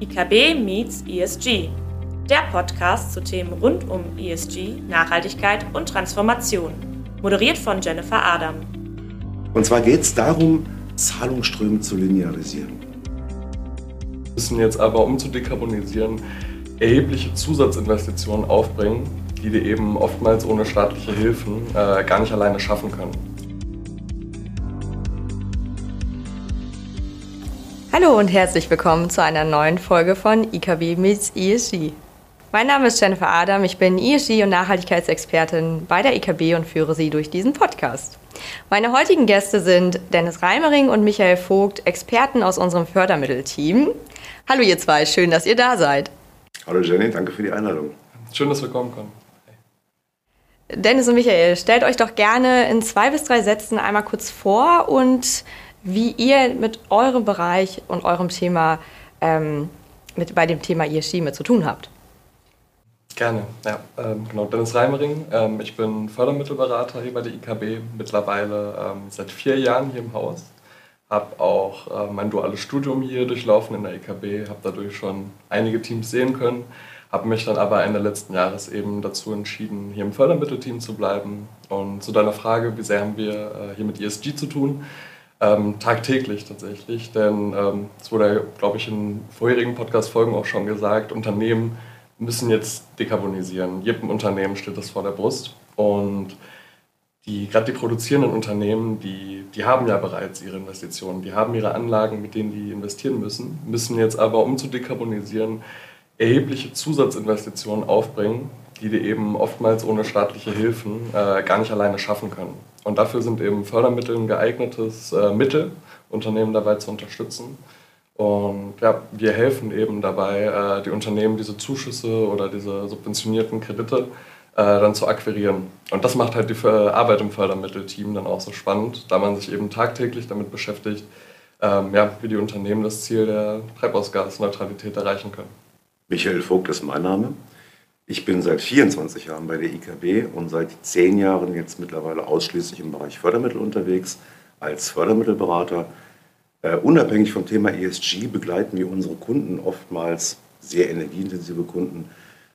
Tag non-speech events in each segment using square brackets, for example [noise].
IKB meets ESG, der Podcast zu Themen rund um ESG, Nachhaltigkeit und Transformation. Moderiert von Jennifer Adam. Und zwar geht es darum, Zahlungsströme zu linearisieren. Wir müssen jetzt aber, um zu dekarbonisieren, erhebliche Zusatzinvestitionen aufbringen, die wir eben oftmals ohne staatliche Hilfen äh, gar nicht alleine schaffen können. Hallo und herzlich willkommen zu einer neuen Folge von IKB meets ESG. Mein Name ist Jennifer Adam, ich bin ESG- und Nachhaltigkeitsexpertin bei der IKB und führe Sie durch diesen Podcast. Meine heutigen Gäste sind Dennis Reimering und Michael Vogt, Experten aus unserem Fördermittelteam. Hallo ihr zwei, schön, dass ihr da seid. Hallo Jenny, danke für die Einladung. Schön, dass wir kommen können. Dennis und Michael, stellt euch doch gerne in zwei bis drei Sätzen einmal kurz vor und wie ihr mit eurem Bereich und eurem Thema ähm, mit, bei dem Thema ESG mit zu tun habt. Gerne, ja. Ähm, genau, Dennis Reimering. Ähm, ich bin Fördermittelberater hier bei der IKB, mittlerweile ähm, seit vier Jahren hier im Haus. Habe auch äh, mein duales Studium hier durchlaufen in der IKB, habe dadurch schon einige Teams sehen können, habe mich dann aber Ende letzten Jahres eben dazu entschieden, hier im Fördermittelteam zu bleiben. Und zu deiner Frage, wie sehr haben wir äh, hier mit ESG zu tun? Ähm, tagtäglich tatsächlich, denn ähm, es ähm, wurde, glaube ich, in vorherigen Podcast-Folgen auch schon gesagt, Unternehmen müssen jetzt dekarbonisieren. Jedem Unternehmen steht das vor der Brust und die, gerade die produzierenden Unternehmen, die, die haben ja bereits ihre Investitionen, die haben ihre Anlagen, mit denen die investieren müssen, müssen jetzt aber, um zu dekarbonisieren, erhebliche Zusatzinvestitionen aufbringen, die die eben oftmals ohne staatliche Hilfen äh, gar nicht alleine schaffen können. Und dafür sind eben Fördermittel ein geeignetes äh, Mittel, Unternehmen dabei zu unterstützen. Und ja, wir helfen eben dabei, äh, die Unternehmen diese Zuschüsse oder diese subventionierten Kredite äh, dann zu akquirieren. Und das macht halt die Arbeit im Fördermittelteam dann auch so spannend, da man sich eben tagtäglich damit beschäftigt, ähm, ja, wie die Unternehmen das Ziel der Treibhausgasneutralität erreichen können. Michael Vogt ist mein Name. Ich bin seit 24 Jahren bei der IKB und seit zehn Jahren jetzt mittlerweile ausschließlich im Bereich Fördermittel unterwegs als Fördermittelberater. Uh, unabhängig vom Thema ESG begleiten wir unsere Kunden, oftmals sehr energieintensive Kunden,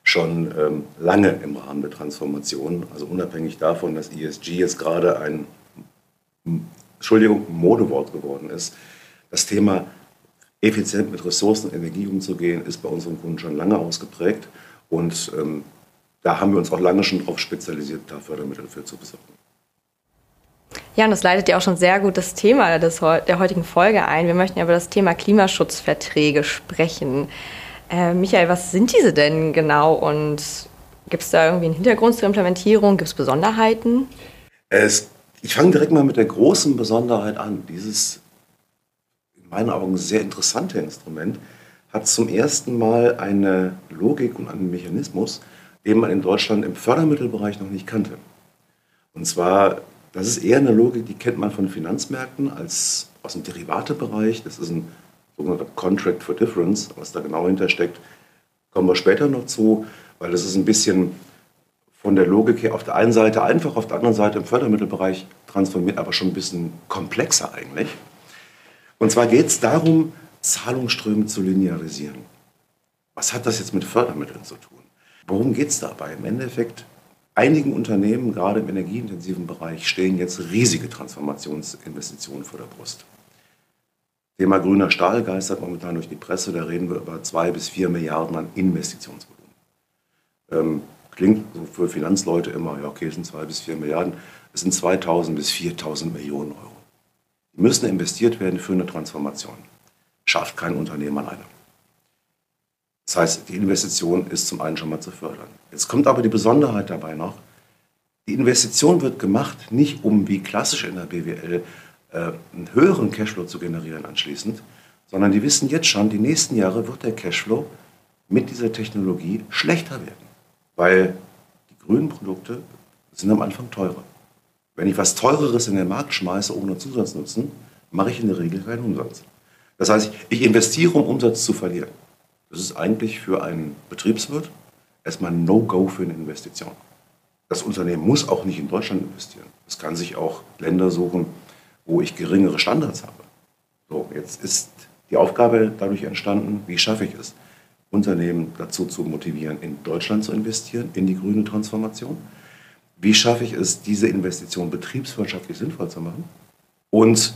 schon ähm, lange im Rahmen der Transformation. Also unabhängig davon, dass ESG jetzt gerade ein, Entschuldigung, Modewort geworden ist. Das Thema effizient mit Ressourcen und Energie umzugehen, ist bei unseren Kunden schon lange ausgeprägt. Und ähm, da haben wir uns auch lange schon darauf spezialisiert, da Fördermittel dafür zu besorgen. Ja, und das leitet ja auch schon sehr gut das Thema des, der heutigen Folge ein. Wir möchten ja über das Thema Klimaschutzverträge sprechen. Äh, Michael, was sind diese denn genau und gibt es da irgendwie einen Hintergrund zur Implementierung? Gibt es Besonderheiten? Es, ich fange direkt mal mit der großen Besonderheit an. Dieses in meinen Augen sehr interessante Instrument hat zum ersten Mal eine Logik und einen Mechanismus, den man in Deutschland im Fördermittelbereich noch nicht kannte. Und zwar, das ist eher eine Logik, die kennt man von Finanzmärkten als aus dem Derivatebereich. Das ist ein sogenannter Contract for Difference, was da genau hintersteckt, kommen wir später noch zu, weil das ist ein bisschen von der Logik her auf der einen Seite einfach, auf der anderen Seite im Fördermittelbereich transformiert, aber schon ein bisschen komplexer eigentlich. Und zwar geht es darum, Zahlungsströme zu linearisieren. Was hat das jetzt mit Fördermitteln zu tun? Worum geht es dabei? Im Endeffekt, einigen Unternehmen, gerade im energieintensiven Bereich, stehen jetzt riesige Transformationsinvestitionen vor der Brust. Thema grüner Stahl geistert momentan durch die Presse, da reden wir über zwei bis vier Milliarden an Investitionsvolumen. Ähm, klingt so für Finanzleute immer, ja okay, es sind zwei bis vier Milliarden, es sind 2000 bis 4000 Millionen Euro. Die müssen investiert werden für eine Transformation schafft kein Unternehmen alleine. Das heißt, die Investition ist zum einen schon mal zu fördern. Jetzt kommt aber die Besonderheit dabei noch, die Investition wird gemacht, nicht um wie klassisch in der BWL äh, einen höheren Cashflow zu generieren anschließend, sondern die wissen jetzt schon, die nächsten Jahre wird der Cashflow mit dieser Technologie schlechter werden, weil die grünen Produkte sind am Anfang teurer. Wenn ich was Teureres in den Markt schmeiße ohne Zusatznutzen, mache ich in der Regel keinen Umsatz. Das heißt, ich investiere, um Umsatz zu verlieren. Das ist eigentlich für einen Betriebswirt erstmal ein No-Go für eine Investition. Das Unternehmen muss auch nicht in Deutschland investieren. Es kann sich auch Länder suchen, wo ich geringere Standards habe. So, jetzt ist die Aufgabe dadurch entstanden, wie schaffe ich es, Unternehmen dazu zu motivieren, in Deutschland zu investieren, in die grüne Transformation. Wie schaffe ich es, diese Investition betriebswirtschaftlich sinnvoll zu machen? Und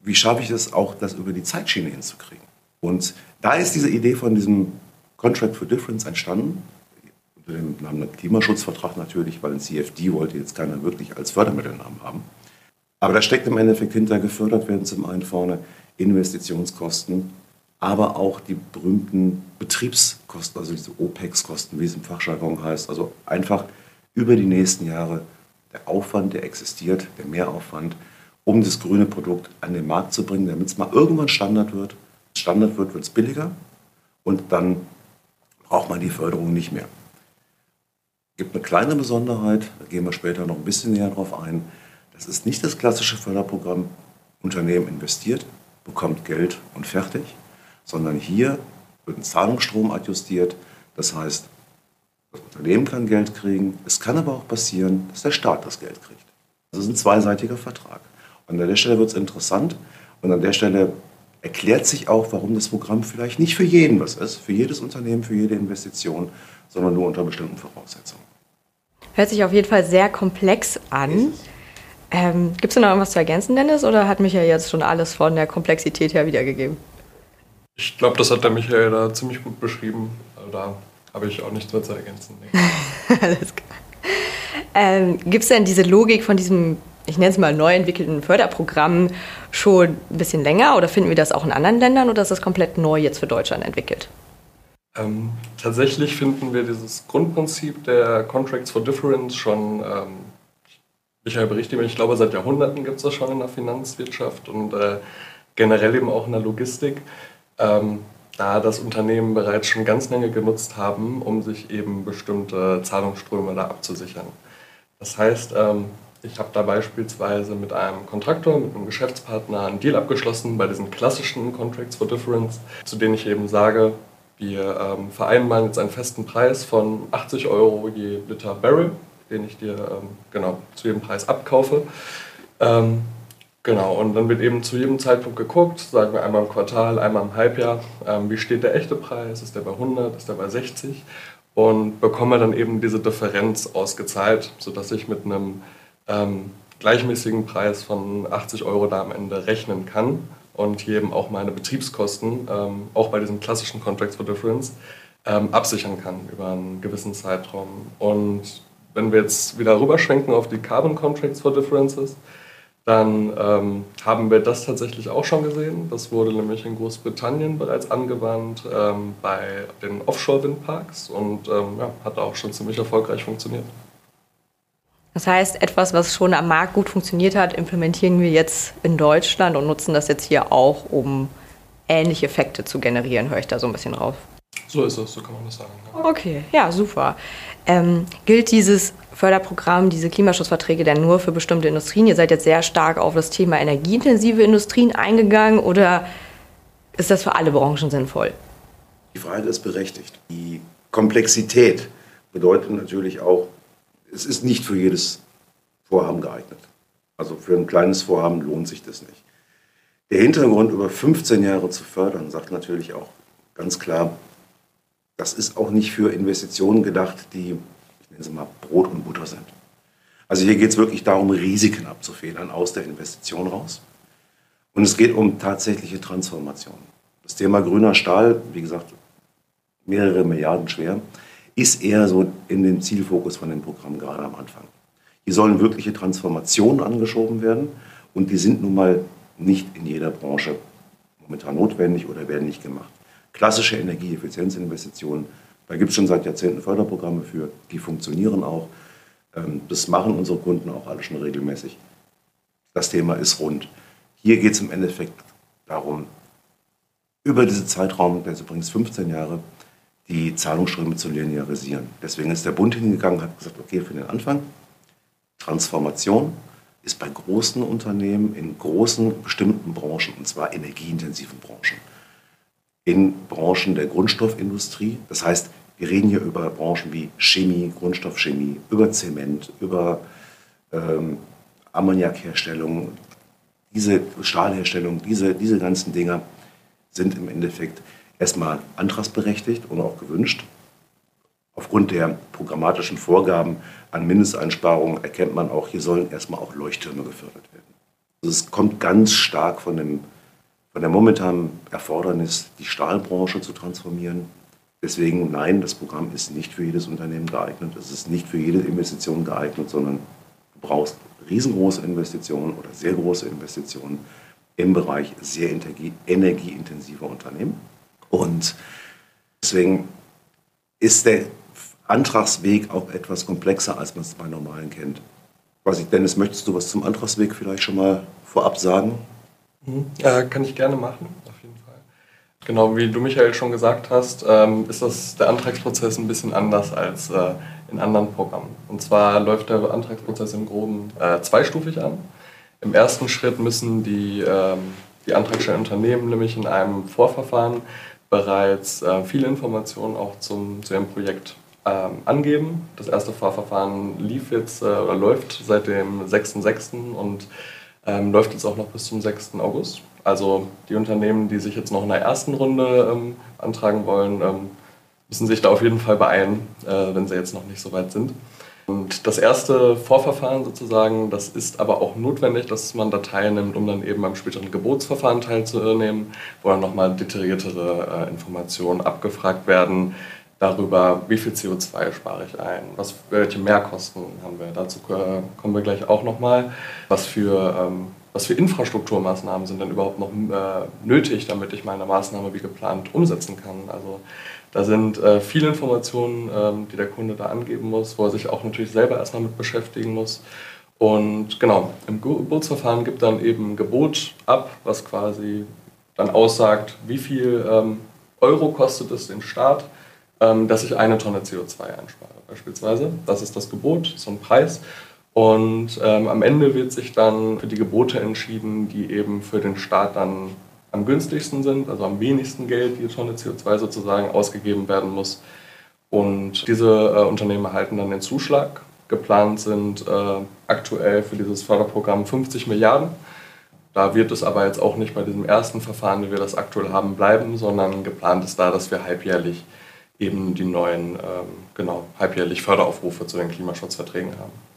wie schaffe ich es auch, das über die Zeitschiene hinzukriegen? Und da ist diese Idee von diesem Contract for Difference entstanden. Unter dem Namen Klimaschutzvertrag natürlich, weil ein CFD wollte jetzt keiner wirklich als Fördermittelnamen haben. Aber da steckt im Endeffekt hinter, gefördert werden zum einen vorne Investitionskosten, aber auch die berühmten Betriebskosten, also diese OPEX-Kosten, wie es im Fachjargon heißt. Also einfach über die nächsten Jahre der Aufwand, der existiert, der Mehraufwand, um das grüne Produkt an den Markt zu bringen, damit es mal irgendwann Standard wird. Standard wird, wird es billiger und dann braucht man die Förderung nicht mehr. Es gibt eine kleine Besonderheit, da gehen wir später noch ein bisschen näher drauf ein. Das ist nicht das klassische Förderprogramm, Unternehmen investiert, bekommt Geld und fertig, sondern hier wird ein Zahlungsstrom adjustiert. Das heißt, das Unternehmen kann Geld kriegen, es kann aber auch passieren, dass der Staat das Geld kriegt. Das ist ein zweiseitiger Vertrag. Und an der Stelle wird es interessant und an der Stelle erklärt sich auch, warum das Programm vielleicht nicht für jeden was ist, für jedes Unternehmen, für jede Investition, sondern nur unter bestimmten Voraussetzungen. Hört sich auf jeden Fall sehr komplex an. Ähm, Gibt es noch irgendwas zu ergänzen, Dennis, oder hat Michael jetzt schon alles von der Komplexität her wiedergegeben? Ich glaube, das hat der Michael da ziemlich gut beschrieben. Also da habe ich auch nichts mehr zu ergänzen. Nee. [laughs] alles klar. Ähm, Gibt es denn diese Logik von diesem, ich nenne es mal neu entwickelten Förderprogramm schon ein bisschen länger oder finden wir das auch in anderen Ländern oder ist das komplett neu jetzt für Deutschland entwickelt? Ähm, tatsächlich finden wir dieses Grundprinzip der Contracts for Difference schon, ähm, Michael berichtige mich, ich glaube seit Jahrhunderten gibt es das schon in der Finanzwirtschaft und äh, generell eben auch in der Logistik, ähm, da das Unternehmen bereits schon ganz lange genutzt haben, um sich eben bestimmte Zahlungsströme da abzusichern. Das heißt, ähm, ich habe da beispielsweise mit einem Kontraktor, mit einem Geschäftspartner einen Deal abgeschlossen bei diesen klassischen Contracts for Difference, zu denen ich eben sage, wir ähm, vereinbaren jetzt einen festen Preis von 80 Euro je Liter Barrel, den ich dir ähm, genau zu jedem Preis abkaufe. Ähm, genau, und dann wird eben zu jedem Zeitpunkt geguckt, sagen wir einmal im Quartal, einmal im Halbjahr, ähm, wie steht der echte Preis, ist der bei 100, ist der bei 60 und bekomme dann eben diese Differenz ausgezahlt, sodass ich mit einem ähm, gleichmäßigen Preis von 80 Euro da am Ende rechnen kann und hier eben auch meine Betriebskosten, ähm, auch bei diesen klassischen Contracts for Difference, ähm, absichern kann über einen gewissen Zeitraum. Und wenn wir jetzt wieder rüberschwenken auf die Carbon Contracts for Differences, dann ähm, haben wir das tatsächlich auch schon gesehen. Das wurde nämlich in Großbritannien bereits angewandt ähm, bei den Offshore-Windparks und ähm, ja, hat auch schon ziemlich erfolgreich funktioniert. Das heißt, etwas, was schon am Markt gut funktioniert hat, implementieren wir jetzt in Deutschland und nutzen das jetzt hier auch, um ähnliche Effekte zu generieren, höre ich da so ein bisschen drauf. So ist es, so kann man das sagen. Ja. Okay, ja, super. Ähm, gilt dieses Förderprogramm, diese Klimaschutzverträge denn nur für bestimmte Industrien? Ihr seid jetzt sehr stark auf das Thema energieintensive Industrien eingegangen oder ist das für alle Branchen sinnvoll? Die Frage ist berechtigt. Die Komplexität bedeutet natürlich auch, es ist nicht für jedes Vorhaben geeignet. Also für ein kleines Vorhaben lohnt sich das nicht. Der Hintergrund, über 15 Jahre zu fördern, sagt natürlich auch ganz klar, das ist auch nicht für Investitionen gedacht, die, ich nenne es mal, Brot und Butter sind. Also hier geht es wirklich darum, Risiken abzufedern aus der Investition raus. Und es geht um tatsächliche Transformation. Das Thema grüner Stahl, wie gesagt, mehrere Milliarden schwer, ist eher so in den Zielfokus von dem Programm gerade am Anfang. Hier sollen wirkliche Transformationen angeschoben werden und die sind nun mal nicht in jeder Branche momentan notwendig oder werden nicht gemacht. Klassische Energieeffizienzinvestitionen, da gibt es schon seit Jahrzehnten Förderprogramme für, die funktionieren auch. Ähm, das machen unsere Kunden auch alle schon regelmäßig. Das Thema ist rund. Hier geht es im Endeffekt darum, über diesen Zeitraum, der ist übrigens 15 Jahre, die Zahlungsströme zu linearisieren. Deswegen ist der Bund hingegangen und hat gesagt, okay, für den Anfang, Transformation ist bei großen Unternehmen in großen bestimmten Branchen, und zwar energieintensiven Branchen, in Branchen der Grundstoffindustrie. Das heißt, wir reden hier über Branchen wie Chemie, Grundstoffchemie, über Zement, über ähm, Ammoniakherstellung, diese Stahlherstellung, diese, diese ganzen Dinge. sind im Endeffekt erstmal antragsberechtigt und auch gewünscht. Aufgrund der programmatischen Vorgaben an Mindesteinsparungen erkennt man auch, hier sollen erstmal auch Leuchttürme gefördert werden. Also es kommt ganz stark von, dem, von der momentanen Erfordernis, die Stahlbranche zu transformieren. Deswegen nein, das Programm ist nicht für jedes Unternehmen geeignet. Es ist nicht für jede Investition geeignet, sondern du brauchst riesengroße Investitionen oder sehr große Investitionen im Bereich sehr energieintensiver Unternehmen. Und deswegen ist der Antragsweg auch etwas komplexer, als man es bei normalen kennt. Weiß ich, Dennis, möchtest du was zum Antragsweg vielleicht schon mal vorab sagen? Mhm. Äh, kann ich gerne machen, auf jeden Fall. Genau, wie du Michael schon gesagt hast, ähm, ist das, der Antragsprozess ein bisschen anders als äh, in anderen Programmen. Und zwar läuft der Antragsprozess im Groben äh, zweistufig an. Im ersten Schritt müssen die, ähm, die antragstellenden Unternehmen nämlich in einem Vorverfahren bereits äh, viele Informationen auch zum, zu ihrem Projekt ähm, angeben. Das erste Vorverfahren lief jetzt äh, oder läuft seit dem 6.6. und ähm, läuft jetzt auch noch bis zum 6. August. Also die Unternehmen, die sich jetzt noch in der ersten Runde ähm, antragen wollen, ähm, müssen sich da auf jeden Fall beeilen, äh, wenn sie jetzt noch nicht so weit sind. Und das erste Vorverfahren sozusagen, das ist aber auch notwendig, dass man da teilnimmt, um dann eben beim späteren Gebotsverfahren teilzunehmen, wo dann nochmal detailliertere äh, Informationen abgefragt werden darüber, wie viel CO2 spare ich ein, was, welche Mehrkosten haben wir. Dazu äh, kommen wir gleich auch nochmal. Was für, ähm, was für Infrastrukturmaßnahmen sind denn überhaupt noch äh, nötig, damit ich meine Maßnahme wie geplant umsetzen kann. Also da sind äh, viele Informationen, ähm, die der Kunde da angeben muss, wo er sich auch natürlich selber erstmal mit beschäftigen muss. Und genau, im Gebotsverfahren gibt dann eben ein Gebot ab, was quasi dann aussagt, wie viel ähm, Euro kostet es den Staat, ähm, dass ich eine Tonne CO2 einspare beispielsweise. Das ist das Gebot, so ein Preis. Und ähm, am Ende wird sich dann für die Gebote entschieden, die eben für den Staat dann am günstigsten sind, also am wenigsten Geld die Tonne CO2 sozusagen ausgegeben werden muss. Und diese äh, Unternehmen erhalten dann den Zuschlag. Geplant sind äh, aktuell für dieses Förderprogramm 50 Milliarden. Da wird es aber jetzt auch nicht bei diesem ersten Verfahren, wie wir das aktuell haben, bleiben, sondern geplant ist da, dass wir halbjährlich eben die neuen, ähm, genau, halbjährlich Förderaufrufe zu den Klimaschutzverträgen haben.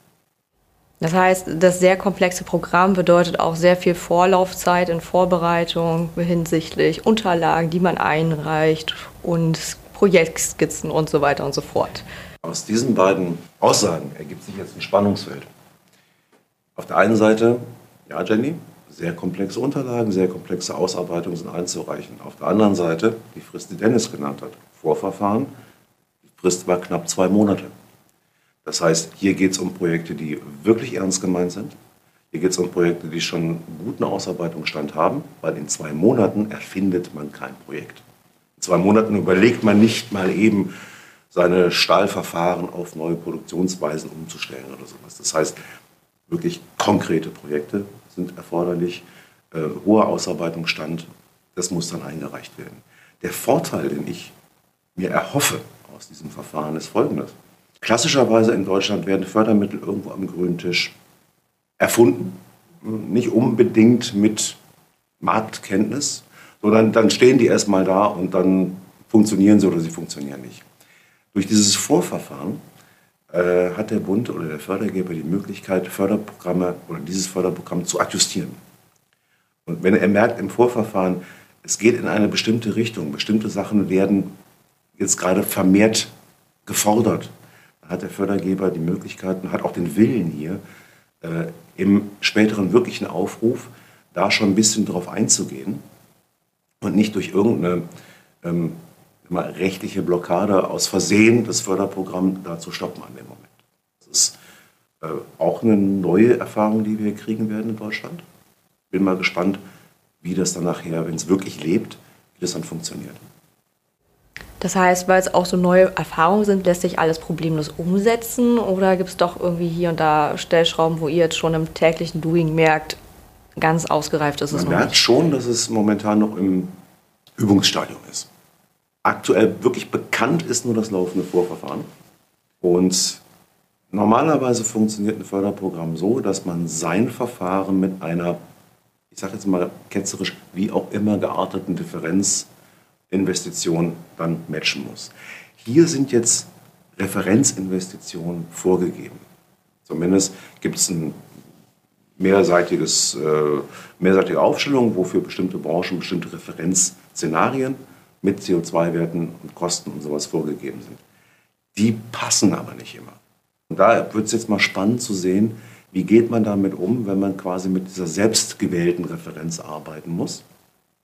Das heißt, das sehr komplexe Programm bedeutet auch sehr viel Vorlaufzeit in Vorbereitung hinsichtlich Unterlagen, die man einreicht und Projektskizzen und so weiter und so fort. Aus diesen beiden Aussagen ergibt sich jetzt ein Spannungsfeld. Auf der einen Seite, ja, Jenny, sehr komplexe Unterlagen, sehr komplexe Ausarbeitungen sind einzureichen. Auf der anderen Seite, die Frist, die Dennis genannt hat, Vorverfahren. Die Frist war knapp zwei Monate. Das heißt, hier geht es um Projekte, die wirklich ernst gemeint sind. Hier geht es um Projekte, die schon einen guten Ausarbeitungsstand haben, weil in zwei Monaten erfindet man kein Projekt. In zwei Monaten überlegt man nicht mal eben, seine Stahlverfahren auf neue Produktionsweisen umzustellen oder sowas. Das heißt, wirklich konkrete Projekte sind erforderlich, äh, hoher Ausarbeitungsstand, das muss dann eingereicht werden. Der Vorteil, den ich mir erhoffe aus diesem Verfahren, ist folgendes. Klassischerweise in Deutschland werden Fördermittel irgendwo am grünen Tisch erfunden, nicht unbedingt mit Marktkenntnis, sondern dann stehen die erstmal da und dann funktionieren sie oder sie funktionieren nicht. Durch dieses Vorverfahren äh, hat der Bund oder der Fördergeber die Möglichkeit, Förderprogramme oder dieses Förderprogramm zu adjustieren. Und wenn er merkt im Vorverfahren, es geht in eine bestimmte Richtung, bestimmte Sachen werden jetzt gerade vermehrt gefordert. Hat der Fördergeber die Möglichkeiten, hat auch den Willen hier, äh, im späteren wirklichen Aufruf da schon ein bisschen drauf einzugehen und nicht durch irgendeine ähm, rechtliche Blockade aus Versehen das Förderprogramm da zu stoppen an dem Moment. Das ist äh, auch eine neue Erfahrung, die wir kriegen werden in Deutschland. Bin mal gespannt, wie das dann nachher, wenn es wirklich lebt, wie das dann funktioniert. Das heißt, weil es auch so neue Erfahrungen sind, lässt sich alles problemlos umsetzen oder gibt es doch irgendwie hier und da Stellschrauben, wo ihr jetzt schon im täglichen Doing merkt, ganz ausgereift ist es Man noch merkt nicht? schon, dass es momentan noch im Übungsstadium ist. Aktuell wirklich bekannt ist nur das laufende Vorverfahren. Und normalerweise funktioniert ein Förderprogramm so, dass man sein Verfahren mit einer ich sage jetzt mal ketzerisch, wie auch immer gearteten Differenzinvestitionen dann matchen muss. Hier sind jetzt Referenzinvestitionen vorgegeben. Zumindest gibt es ein mehrseitiges, äh, mehrseitige Aufstellung, wo für bestimmte Branchen bestimmte Referenzszenarien mit CO2-Werten und Kosten und sowas vorgegeben sind. Die passen aber nicht immer. Und da wird es jetzt mal spannend zu sehen, wie geht man damit um, wenn man quasi mit dieser selbstgewählten Referenz arbeiten muss.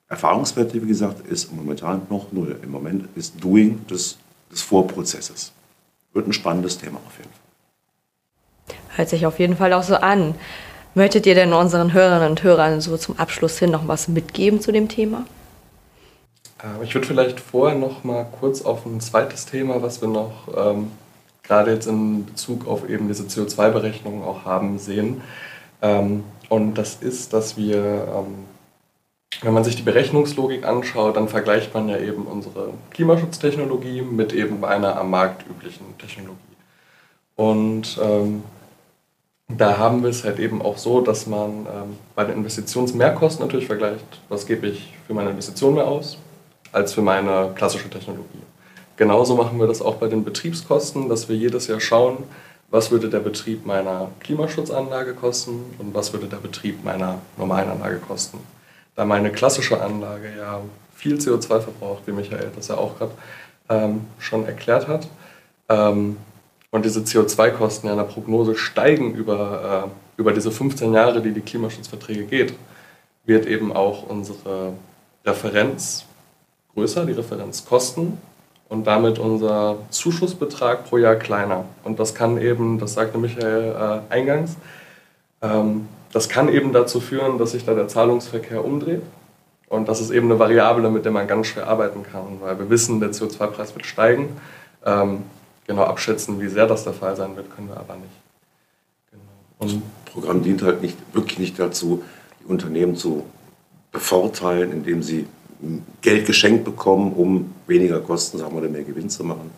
Erfahrungswerte, wie gesagt, ist momentan noch null. Im Moment ist Doing des, des Vorprozesses. Wird ein spannendes Thema auf jeden Fall. Hört sich auf jeden Fall auch so an. Möchtet ihr denn unseren Hörerinnen und Hörern so zum Abschluss hin noch was mitgeben zu dem Thema? Ähm, ich würde vielleicht vorher noch mal kurz auf ein zweites Thema, was wir noch ähm, gerade jetzt in Bezug auf eben diese CO2-Berechnungen auch haben, sehen. Ähm, und das ist, dass wir, ähm, wenn man sich die Berechnungslogik anschaut, dann vergleicht man ja eben unsere Klimaschutztechnologie mit eben einer am Markt üblichen Technologie. Und ähm, da haben wir es halt eben auch so, dass man ähm, bei den Investitionsmehrkosten natürlich vergleicht, was gebe ich für meine Investition mehr aus, als für meine klassische Technologie. Genauso machen wir das auch bei den Betriebskosten, dass wir jedes Jahr schauen, was würde der Betrieb meiner Klimaschutzanlage kosten und was würde der Betrieb meiner normalen Anlage kosten. Da meine klassische Anlage ja viel CO2 verbraucht, wie Michael das ja auch gerade ähm, schon erklärt hat, ähm, und diese CO2-Kosten ja in der Prognose steigen über, äh, über diese 15 Jahre, die die Klimaschutzverträge geht, wird eben auch unsere Referenz größer, die Referenzkosten und damit unser Zuschussbetrag pro Jahr kleiner. Und das kann eben, das sagte Michael äh, eingangs, ähm, das kann eben dazu führen, dass sich da der Zahlungsverkehr umdreht. Und das ist eben eine Variable, mit der man ganz schwer arbeiten kann, weil wir wissen, der CO2-Preis wird steigen. Ähm, genau abschätzen, wie sehr das der Fall sein wird, können wir aber nicht. Genau. Und das Programm dient halt nicht, wirklich nicht dazu, die Unternehmen zu bevorteilen, indem sie Geld geschenkt bekommen, um weniger Kosten sagen wir, oder mehr Gewinn zu machen.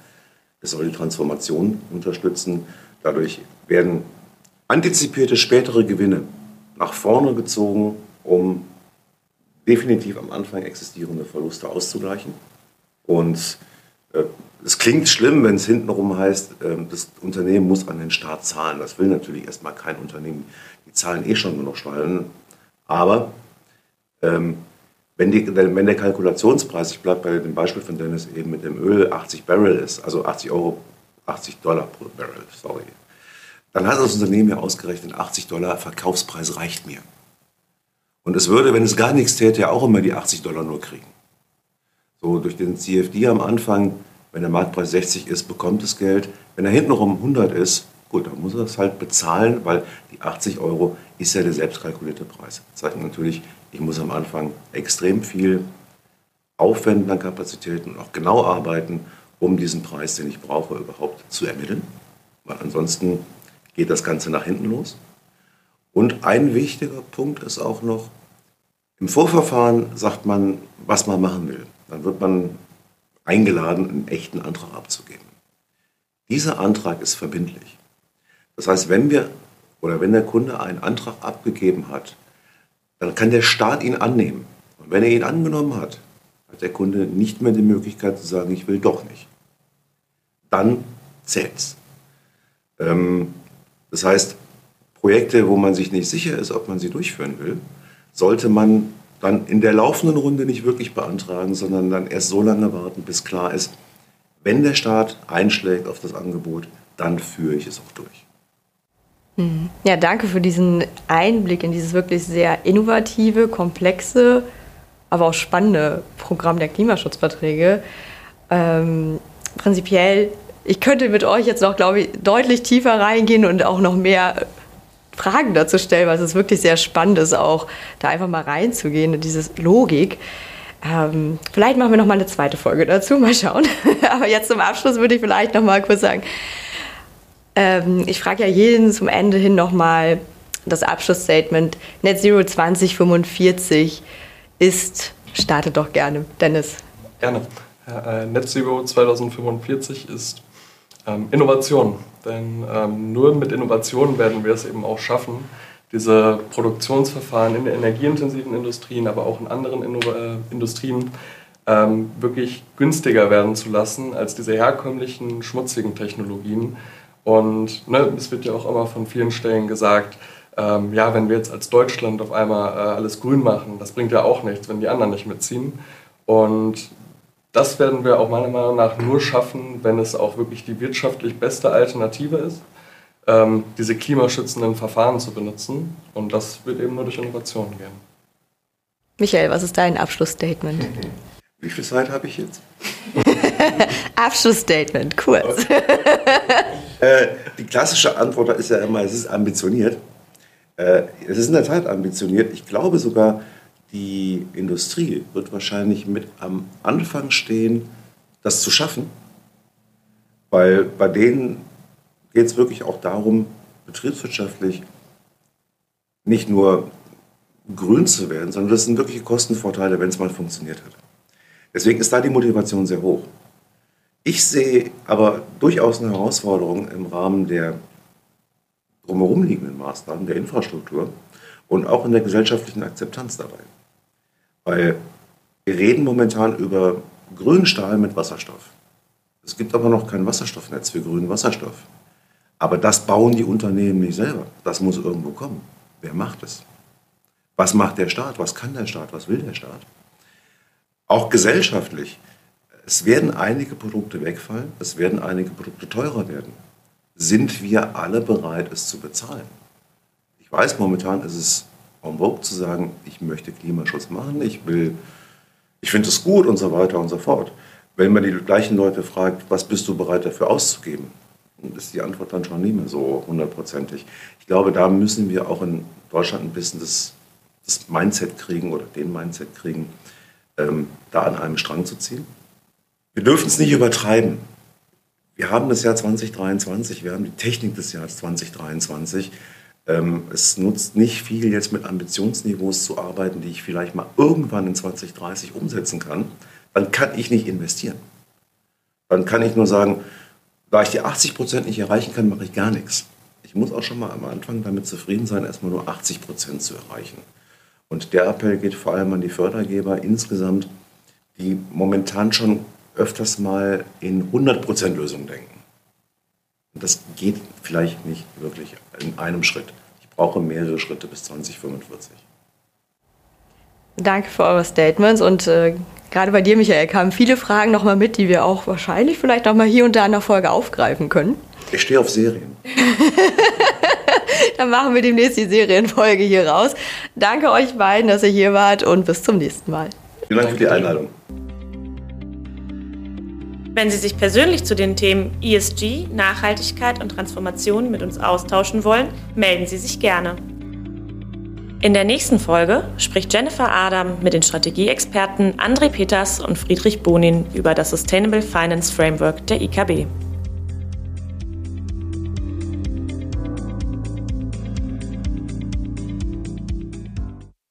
Es soll die Transformation unterstützen. Dadurch werden antizipierte spätere Gewinne nach vorne gezogen, um definitiv am Anfang existierende Verluste auszugleichen. Und äh, es klingt schlimm, wenn es hintenrum heißt, ähm, das Unternehmen muss an den Staat zahlen. Das will natürlich erstmal kein Unternehmen. Die zahlen eh schon nur noch Steuern. Aber ähm, wenn, die, wenn, der Kalkulationspreis, ich bleibe bei dem Beispiel von Dennis eben mit dem Öl, 80 Barrel ist, also 80 Euro, 80 Dollar pro Barrel, sorry, dann hat das Unternehmen ja ausgerechnet, 80 Dollar Verkaufspreis reicht mir. Und es würde, wenn es gar nichts täte, ja auch immer die 80 Dollar nur kriegen. So durch den CFD am Anfang wenn der Marktpreis 60 ist, bekommt es Geld. Wenn er hintenrum 100 ist, gut, dann muss er es halt bezahlen, weil die 80 Euro ist ja der selbstkalkulierte Preis. Das zeigt natürlich, ich muss am Anfang extrem viel aufwenden an Kapazitäten und auch genau arbeiten, um diesen Preis, den ich brauche, überhaupt zu ermitteln. Weil ansonsten geht das Ganze nach hinten los. Und ein wichtiger Punkt ist auch noch, im Vorverfahren sagt man, was man machen will. Dann wird man eingeladen, einen echten Antrag abzugeben. Dieser Antrag ist verbindlich. Das heißt, wenn wir oder wenn der Kunde einen Antrag abgegeben hat, dann kann der Staat ihn annehmen. Und wenn er ihn angenommen hat, hat der Kunde nicht mehr die Möglichkeit zu sagen, ich will doch nicht. Dann zählt's. Ähm, das heißt, Projekte, wo man sich nicht sicher ist, ob man sie durchführen will, sollte man dann in der laufenden Runde nicht wirklich beantragen, sondern dann erst so lange warten, bis klar ist, wenn der Staat einschlägt auf das Angebot, dann führe ich es auch durch. Mhm. Ja, danke für diesen Einblick in dieses wirklich sehr innovative, komplexe, aber auch spannende Programm der Klimaschutzverträge. Ähm, prinzipiell, ich könnte mit euch jetzt noch, glaube ich, deutlich tiefer reingehen und auch noch mehr Fragen dazu stellen, weil es wirklich sehr spannend ist, auch da einfach mal reinzugehen in diese Logik. Ähm, vielleicht machen wir noch mal eine zweite Folge dazu, mal schauen. [laughs] Aber jetzt zum Abschluss würde ich vielleicht noch mal kurz sagen, ähm, ich frage ja jeden zum Ende hin noch mal das Abschlussstatement. Net Zero 2045 ist, startet doch gerne, Dennis. Gerne. Äh, Net Zero 2045 ist ähm, Innovation. Denn ähm, nur mit Innovation werden wir es eben auch schaffen, diese Produktionsverfahren in energieintensiven Industrien, aber auch in anderen äh, Industrien ähm, wirklich günstiger werden zu lassen als diese herkömmlichen schmutzigen Technologien. Und ne, es wird ja auch immer von vielen Stellen gesagt, ähm, ja, wenn wir jetzt als Deutschland auf einmal äh, alles grün machen, das bringt ja auch nichts, wenn die anderen nicht mitziehen. Und das werden wir auch meiner Meinung nach nur schaffen, wenn es auch wirklich die wirtschaftlich beste Alternative ist ähm, diese klimaschützenden Verfahren zu benutzen. Und das wird eben nur durch Innovation gehen. Michael, was ist dein Abschlussstatement? [laughs] Wie viel Zeit habe ich jetzt? [laughs] Abschlussstatement, kurz. [laughs] äh, die klassische Antwort ist ja immer, es ist ambitioniert. Äh, es ist in der Tat ambitioniert. Ich glaube sogar, die Industrie wird wahrscheinlich mit am Anfang stehen, das zu schaffen. Weil bei denen geht es wirklich auch darum, betriebswirtschaftlich nicht nur grün zu werden, sondern das sind wirkliche Kostenvorteile, wenn es mal funktioniert hat. Deswegen ist da die Motivation sehr hoch. Ich sehe aber durchaus eine Herausforderung im Rahmen der drumherum liegenden Maßnahmen, der Infrastruktur und auch in der gesellschaftlichen Akzeptanz dabei. Weil wir reden momentan über grünen Stahl mit Wasserstoff. Es gibt aber noch kein Wasserstoffnetz für grünen Wasserstoff. Aber das bauen die Unternehmen nicht selber. Das muss irgendwo kommen. Wer macht es? Was macht der Staat? Was kann der Staat? Was will der Staat? Auch gesellschaftlich. Es werden einige Produkte wegfallen, es werden einige Produkte teurer werden. Sind wir alle bereit, es zu bezahlen? Ich weiß, momentan ist es en vogue zu sagen, ich möchte Klimaschutz machen, ich will, ich finde es gut und so weiter und so fort. Wenn man die gleichen Leute fragt, was bist du bereit dafür auszugeben, ist die Antwort dann schon nicht mehr so hundertprozentig. Ich glaube, da müssen wir auch in Deutschland ein bisschen das, das Mindset kriegen oder den Mindset kriegen, ähm, da an einem Strang zu ziehen. Wir dürfen es nicht übertreiben. Wir haben das Jahr 2023, wir haben die Technik des Jahres 2023. Ähm, es nutzt nicht viel, jetzt mit Ambitionsniveaus zu arbeiten, die ich vielleicht mal irgendwann in 2030 umsetzen kann. Dann kann ich nicht investieren. Dann kann ich nur sagen, da ich die 80 Prozent nicht erreichen kann, mache ich gar nichts. Ich muss auch schon mal am Anfang damit zufrieden sein, erstmal nur 80 Prozent zu erreichen. Und der Appell geht vor allem an die Fördergeber insgesamt, die momentan schon öfters mal in 100 Prozent Lösungen denken. Das geht vielleicht nicht wirklich in einem Schritt. Ich brauche mehrere Schritte bis 2045. Danke für eure Statements und äh, Gerade bei dir, Michael, kamen viele Fragen nochmal mit, die wir auch wahrscheinlich vielleicht nochmal hier und da in der Folge aufgreifen können. Ich stehe auf Serien. [laughs] Dann machen wir demnächst die Serienfolge hier raus. Danke euch beiden, dass ihr hier wart und bis zum nächsten Mal. Vielen Dank für die Einladung. Wenn Sie sich persönlich zu den Themen ESG, Nachhaltigkeit und Transformation mit uns austauschen wollen, melden Sie sich gerne. In der nächsten Folge spricht Jennifer Adam mit den Strategieexperten André Peters und Friedrich Bonin über das Sustainable Finance Framework der IKB.